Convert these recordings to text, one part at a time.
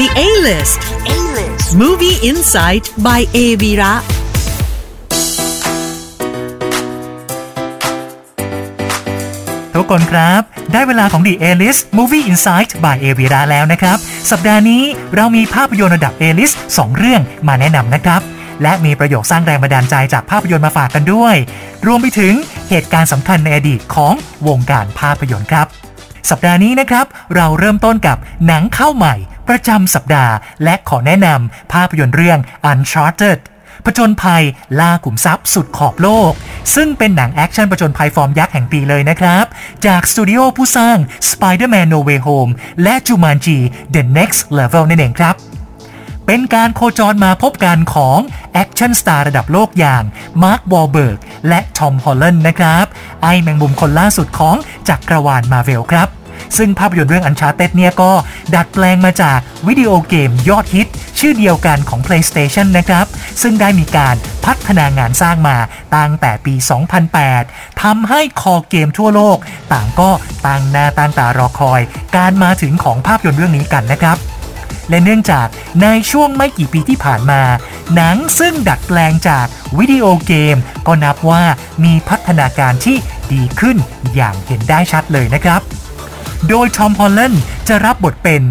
The A-List A-list. Movie Insight by A Vira ทุกคนครับ ได้เวลาของ The A-List Movie Insight by a v i r a แล้วนะครับ สัปดาห์นี้เรามีภาพยนตร์ระดับ A-List 2 เรื่องมาแนะนำนะครับ และมีประโยคสร้างแรงบันดาลใจจากภาพยนตร์มาฝากกันด้วย รวมไปถึงเหตุการณ์สำคัญในอดีตของวงการภาพยนตร์ครับ สัปดาห์นี้นะครับ เราเริ่มต้นกับหนังเข้าใหม่ ประจำสัปดาห์ และขอแนะนำภาพยนตร์เรื่อง Uncharted ผจญภัยล่าขุมทรัพย์สุดขอบโลก ซึ่งเป็นหนังแอคชั่นผจญภัยฟอร์มยักษ์แห่งปีเลยนะครับ จากสตูดิโอผู้สร้าง Spider-Man No Way Home และ Jumanji The Next Level นั่นเองครับ เป็นการโคจรมาพบกันของ action star ระดับโลกอย่างมาร์ควอลเบิร์กและทอมฮอลแลนด์นะครับ ไอแมงมุมคนล่าสุดของจักรวาลมาเวลครับ ซึ่งภาพยนตร์เรื่อง Uncharted เนี่ยก็ดัดแปลงมาจากวิดีโอเกมยอดฮิต ชื่อเดียวกันของ PlayStation นะครับ ซึ่งได้มีการพัฒนางานสร้างมาตั้งแต่ปี 2008 ทำให้คอเกมทั่วโลก ต่างก็ตั้งหน้าตั้งตารอคอย การมาถึงของภาพยนตร์เรื่องนี้กันนะครับ และเนื่องจากในช่วงไม่กี่ปีที่ผ่านมา หนังซึ่งดัดแปลงจากวิดีโอเกม ก็นับว่ามีพัฒนาการที่ดีขึ้นอย่างเห็นได้ชัดเลยนะครับ โดยทอมฮอลแลนด์จะรับบทเป็น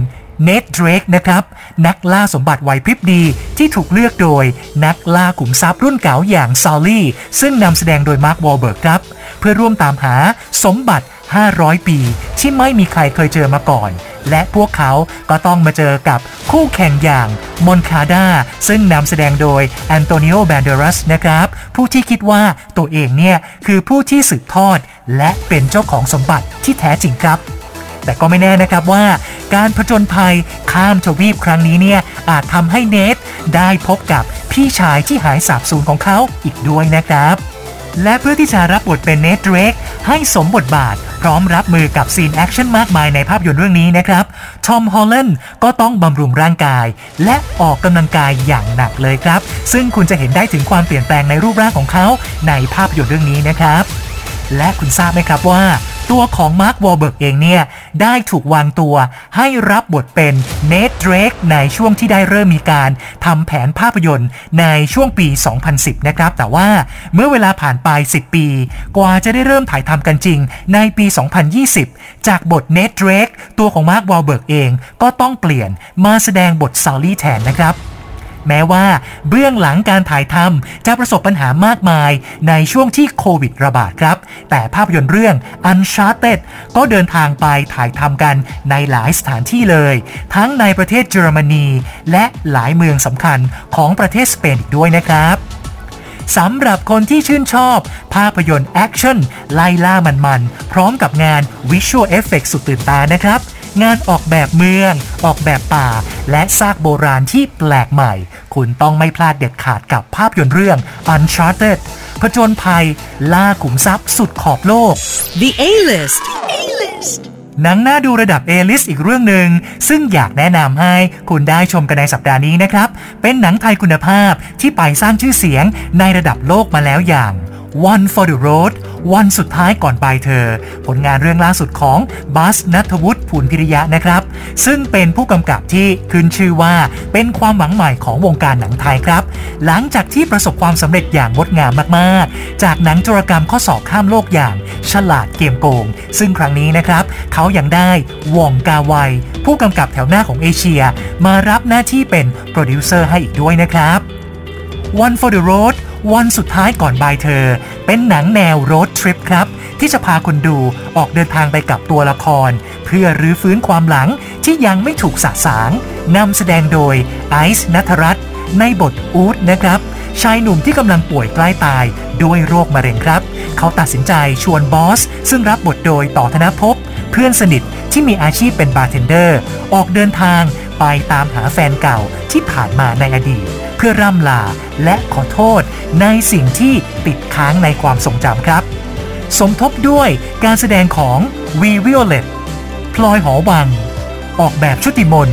เนทเดรกนะครับ นักล่าสมบัติไหวพริบดีที่ถูกเลือกโดยนักล่าขุมทรัพย์รุ่นเก่าอย่างซอลลี่ ซึ่งนำแสดงโดยมาร์ควอลเบิร์กครับ เพื่อร่วมตามหาสมบัติ 500 ปี ที่ไม่มีใครเคยเจอมาก่อน และพวกเขาก็ต้องมาเจอกับคู่แข่งอย่างมอนคาดาซึ่งนำแสดงโดยแอนโตนิโอแบนเดรัสนะครับ ผู้ที่คิดว่าตัวเองเนี่ย คือผู้ที่สืบทอด และเป็นเจ้าของสมบัติที่แท้จริงครับ แต่ก็ไม่แน่นะครับว่าการผจญภัยข้ามทวีปครั้งนี้เนี่ยอาจทำให้เนทได้พบกับพี่ชายที่หายสาบสูญของเขาอีกด้วยนะครับและเพื่อที่จะรับบทเป็นเนทเดรกให้สมบทบาท พร้อมรับมือกับซีนแอคชั่นมากมายในภาพยนตร์เรื่องนี้นะครับ ทอมฮอลแลนด์ก็ต้องบำรุงร่างกาย และออกกำลังกายอย่างหนักเลยครับ ซึ่งคุณจะเห็นได้ถึงความเปลี่ยนแปลงในรูปร่างของเขาในภาพยนตร์เรื่องนี้นะครับ และคุณทราบไหมครับว่า ตัวของมาร์ควอลเบิร์กเองเนี่ย ได้ถูกวางตัวให้รับบทเป็นเนทเดรกในช่วงที่ได้เริ่มมีการทำแผนภาพยนตร์ในช่วงปี 2010 นะครับ แต่ว่าเมื่อเวลาผ่านไป 10 ปี กว่าจะได้เริ่มถ่ายทำกันจริงในปี 2020 จากบทเนทเดรกตัวของมาร์ควอลเบิร์กเองก็ต้องเปลี่ยนมาแสดงบทซอลลี่แทนนะครับ แม้ว่าเบื้องหลังการถ่ายทำจะประสบปัญหามากมายในช่วงที่โควิดระบาดครับ แต่ภาพยนตร์เรื่อง Uncharted ก็เดินทางไปถ่ายทำกันในหลายสถานที่เลย ทั้งในประเทศเยอรมนี และหลายเมืองสำคัญของประเทศสเปนอีกด้วยนะครับสำหรับคนที่ชื่นชอบ ภาพยนตร์แอคชั่นไล่ล่ามันๆ พร้อมกับงาน visual effect สุดตื่นตานะครับ งานออกแบบเมือง ออกแบบป่า และซากโบราณที่แปลกใหม่ คุณต้องไม่พลาดเด็ดขาดกับภาพยนตร์เรื่อง Uncharted ผจญภัย ล่าขุมทรัพย์สุดขอบโลก The A-List A-list. หนังน่าดูระดับ A-list อีกเรื่องหนึ่ง ซึ่งอยากแนะนำให้คุณได้ชมกันในสัปดาห์นี้นะครับ เป็นหนังไทยคุณภาพที่ไปสร้างชื่อเสียงในระดับโลกมาแล้วอย่าง One for the Road วันสุดท้ายก่อนปเธอ ผลงานเรื่องล่าสุดของบัสนัทวุฒิภูลพิริยะนะครับ ซึ่งเป็นผู้กำกับที่ขึ้นชื่อว่าเป็นความหวังใหม่ของวงการหนังไทยครับ หลังจากที่ประสบความสำเร็จอย่างงดงามมากๆ จากหนังจรกรรมข้อสอบข้ามโลกอย่างฉลาดเกมโกง ซึ่งครั้งนี้นะครับ เขายังได้วองกาไวผู้กำกับแถวหน้าของเอเชีย มารับหน้าที่เป็นโปรดิวเซอร์ให้อีกด้วยนะครับ One for the Road วันสุดท้ายก่อนบายเธอ เป็นหนังแนว road trip ครับ ที่จะพาคนดูออกเดินทางไปกับตัวละคร เพื่อรื้อฟื้นความหลังที่ยังไม่ถูกสะสางนำแสดงโดยไอซ์นัทรัตน์ในบทอูดนะครับ ชายหนุ่มที่กำลังป่วยใกล้ตายด้วยโรคมะเร็งครับ เขาตัดสินใจชวนบอส ซึ่งรับบทโดยต่อธนภพเพื่อนสนิทที่มีอาชีพเป็นบาร์เทนเดอร์ ออกเดินทางไปตามหาแฟนเก่าที่ผ่านมาในอดีต เพื่อร่ำลาและขอโทษในสิ่งที่ติดค้างในความทรงจำครับ สมทบด้วยการแสดงของวีวิโอเลตพลอยหอวัง ออกแบบชุติมน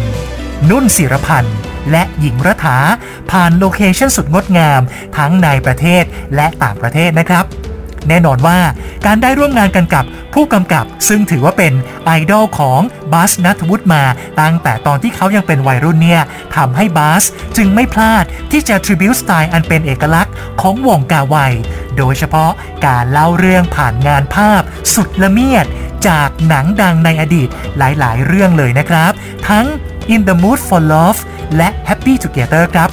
นุ่นศิรพันธ์และหญิงรัฐาผ่าน location สุดงดงามทั้งในประเทศและต่างประเทศนะครับ แน่นอนว่าการได้ร่วมงานกันกับผู้กำกับ ซึ่งถือว่าเป็นไอดอลของบาสนัทวุฒิมาตั้งแต่ตอนที่เขายังเป็นวัยรุ่นเนี่ยทำให้บาสจึงไม่พลาดที่จะ tribute สไตล์อันเป็นเอกลักษณ์ของหว่องกาไวโดยเฉพาะการเล่าเรื่องผ่านงานภาพสุดละเมียด จากหนังดังในอดีตหลายๆ เรื่องเลยนะครับ ทั้ง In the Mood for Love และ Happy Together ครับ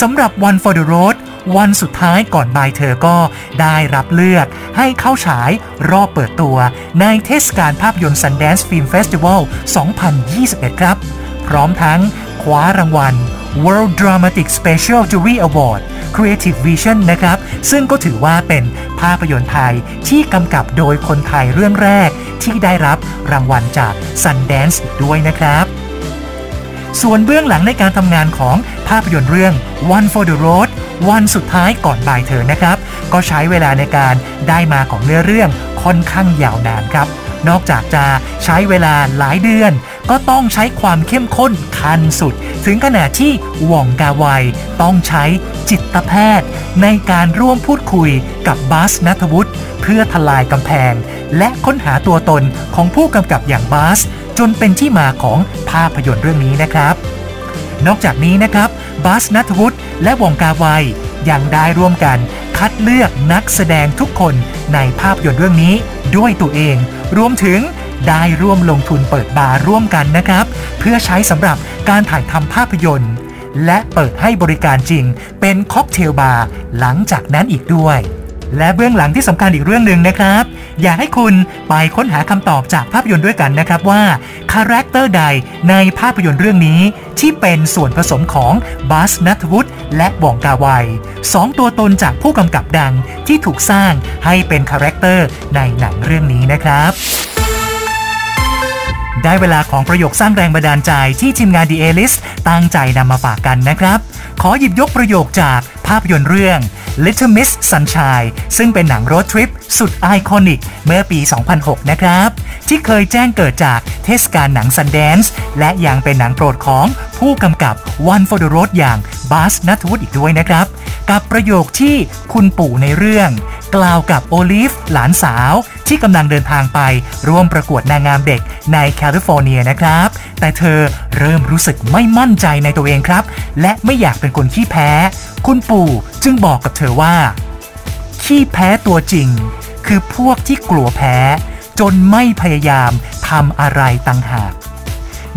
สำหรับ One for the Road วันสุดท้ายก่อนบายเธอก็ได้รับเลือกให้เข้าฉายรอบเปิดตัว ในเทศกาลภาพยนตร์ Sundance Film Festival 2021 ครับ พร้อมทั้งคว้ารางวัล World Dramatic Special Jury Award Creative Vision นะครับ ซึ่งก็ถือว่าเป็นภาพยนตร์ไทยที่กำกับโดยคนไทยเรื่องแรก ที่ได้รับรางวัลจาก Sundance อีกด้วยนะครับ ส่วนเบื้องหลังในการทำงานของภาพยนตร์เรื่อง One for the Road วันสุดท้ายก่อนบ่ายเธอนะครับ ก็ใช้เวลาในการได้มาของเนื้อเรื่องค่อนข้างยาวนานครับ นอกจากจะใช้เวลาหลายเดือน ก็ต้องใช้ความเข้มข้นคันสุด ถึงขนาดที่หว่องกาไวต้องใช้จิตแพทย์ ในการร่วมพูดคุยกับบาสนัทวุฒิเพื่อทลายกำแพง และค้นหาตัวตนของผู้กำกับอย่างบาสจนเป็นที่มาของภาพยนตร์เรื่องนี้นะครับ นอกจากนี้นะครับ บัสนัทวุฒิและวงกาไวยังได้ร่วมกันคัดเลือกนักแสดงทุกคนในภาพยนตร์เรื่องนี้ด้วยตัวเอง รวมถึงได้ร่วมลงทุนเปิดบาร์ร่วมกันนะครับ เพื่อใช้สำหรับการถ่ายทำภาพยนตร์ และเปิดให้บริการจริงเป็นค็อกเทลบาร์หลังจากนั้นอีกด้วย และเบื้องหลังที่สำคัญอีกเรื่องหนึ่งนะครับ อยากให้คุณไปค้นหาคำตอบจากภาพยนตร์ด้วยกันนะครับว่า character ใดในภาพยนตร์เรื่องนี้ ที่เป็นส่วนผสมของบาสนัทวุฒิและหว่องกาไวสองตัวตนจากผู้กำกับดังที่ถูกสร้างให้เป็น character ในหนังเรื่องนี้นะครับได้เวลาของประโยคสร้างแรงบันดาลใจที่ทีมงาน The A-List ตั้งใจนำมาฝากกันนะครับ ขอหยิบยกประโยคจากภาพยนตร์เรื่อง Little Miss Sunshine ซึ่งเป็นหนังโรดทริปสุดไอคอนิก เมื่อปี 2006 นะครับ ที่เคยแจ้งเกิดจากเทศกาลหนัง Sundance และยังเป็นหนังโปรดของผู้กำกับ One for the Road อย่างบาสนัทวุฒิอีกด้วยนะครับ กับประโยคที่คุณปู่ในเรื่อง กล่าวกับโอลิฟหลานสาว ที่กำลังเดินทางไปร่วมประกวดนางงามเด็กในแคลิฟอร์เนียนะครับ แต่เธอเริ่มรู้สึกไม่มั่นใจในตัวเองครับ และไม่อยากเป็นคนขี้แพ้ คุณปู่จึงบอกกับเธอว่า ขี้แพ้ตัวจริง คือพวกที่กลัวแพ้ จนไม่พยายามทำอะไรต่างหาก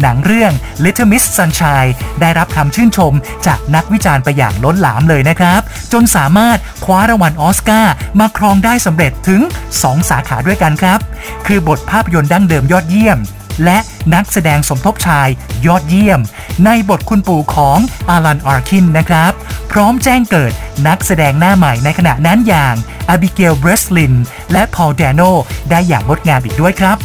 หนังเรื่อง Little Miss Sunshine ได้รับคำชื่นชมจากนักวิจารณ์ไปอย่างล้นหลามเลยนะครับ จนสามารถคว้ารางวัลออสการ์มาครองได้สำเร็จถึง 2 สาขาด้วยกันครับ คือบทภาพยนตร์ดั้งเดิมยอดเยี่ยม และนักแสดงสมทบชายยอดเยี่ยม ในบทคุณปู่ของอลันอาร์คินนะครับ พร้อมแจ้งเกิดนักแสดงหน้าใหม่ในขณะนั้นอย่างอาบิเกลเบรสลิน และพอลดาโนได้อย่างงดงามอีกด้วยครับ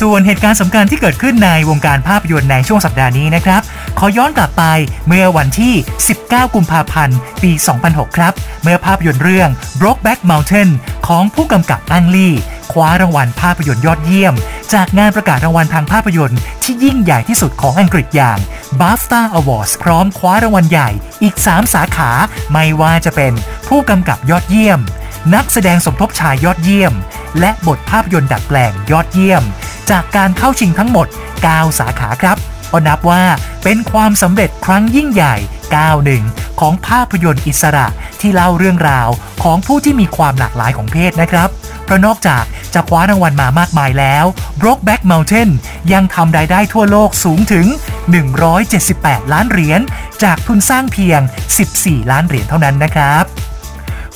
ส่วนเหตุการณ์สำคัญที่เกิดขึ้นในวงการภาพยนตร์ในช่วงสัปดาห์นี้นะครับ ขอย้อนกลับไปเมื่อวันที่ 19 กุมภาพันธ์ ปี 2006 ครับ เมื่อภาพยนตร์เรื่อง Brokeback Mountain ของผู้กำกับอังลี่ คว้ารางวัลภาพยนตร์ยอดเยี่ยม จากงานประกาศรางวัลทางภาพยนตร์ที่ยิ่งใหญ่ที่สุดของอังกฤษอย่าง BAFTA Awards พร้อมคว้ารางวัลใหญ่อีก 3 สาขา ไม่ว่าจะเป็นผู้กำกับยอดเยี่ยม นักแสดงสมทบชายยอดเยี่ยม และบทภาพยนตร์ดัดแปลงยอดเยี่ยม จากการเข้าชิงทั้งหมด 9 สาขาครับก็นับว่าเป็นความสำเร็จครั้งยิ่งใหญ่ก้าวหนึ่งของภาพยนตร์อิสระที่เล่าเรื่องราวของผู้ที่มีความหลากหลายของเพศนะครับ เพราะนอกจากจะคว้ารางวัลมามากมายแล้ว Brokeback Mountain ยังทำรายได้ทั่วโลกสูงถึง 178 ล้านเหรียญ จากทุนสร้างเพียง 14 ล้านเหรียญเท่านั้นนะครับ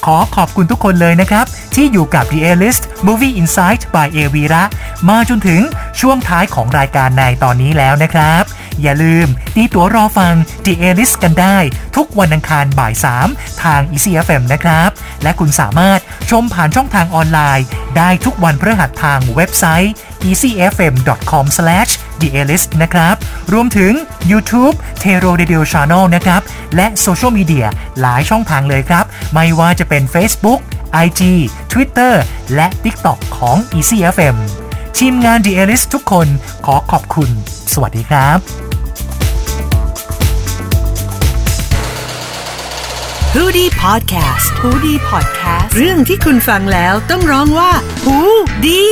ขอขอบคุณทุกคนเลยนะครับ ที่อยู่กับ The A-List Movie Insight by a v i r a มาจนถึงช่วงท้ายของรายการในตอนนี้แล้วนะครับ อย่าลืมตีตั๋วรอฟัง The A-List กันได้ ทุกวันอังคารบ่าย 3 ทาง ECFM นะครับ และคุณสามารถชมผ่านช่องทางออนไลน์ ได้ทุกวันพฤหัสทางเว็บไซต์ easyfm.com/thealist นะครับ รวมถึง YouTube t e r o Radio Channel นะครับ และโซเชียลมีเดียหลายช่องทางเลยครับ ไม่ว่าจะเป็น Facebook IG Twitter และ TikTok ของ EasyFM ทีมงาน The a l i s t ทุกคนขอขอบคุณ สวัสดีครับ HUDI Podcast HUDI Podcast เรื่องที่คุณฟังแล้วต้องร้องว่า หูดี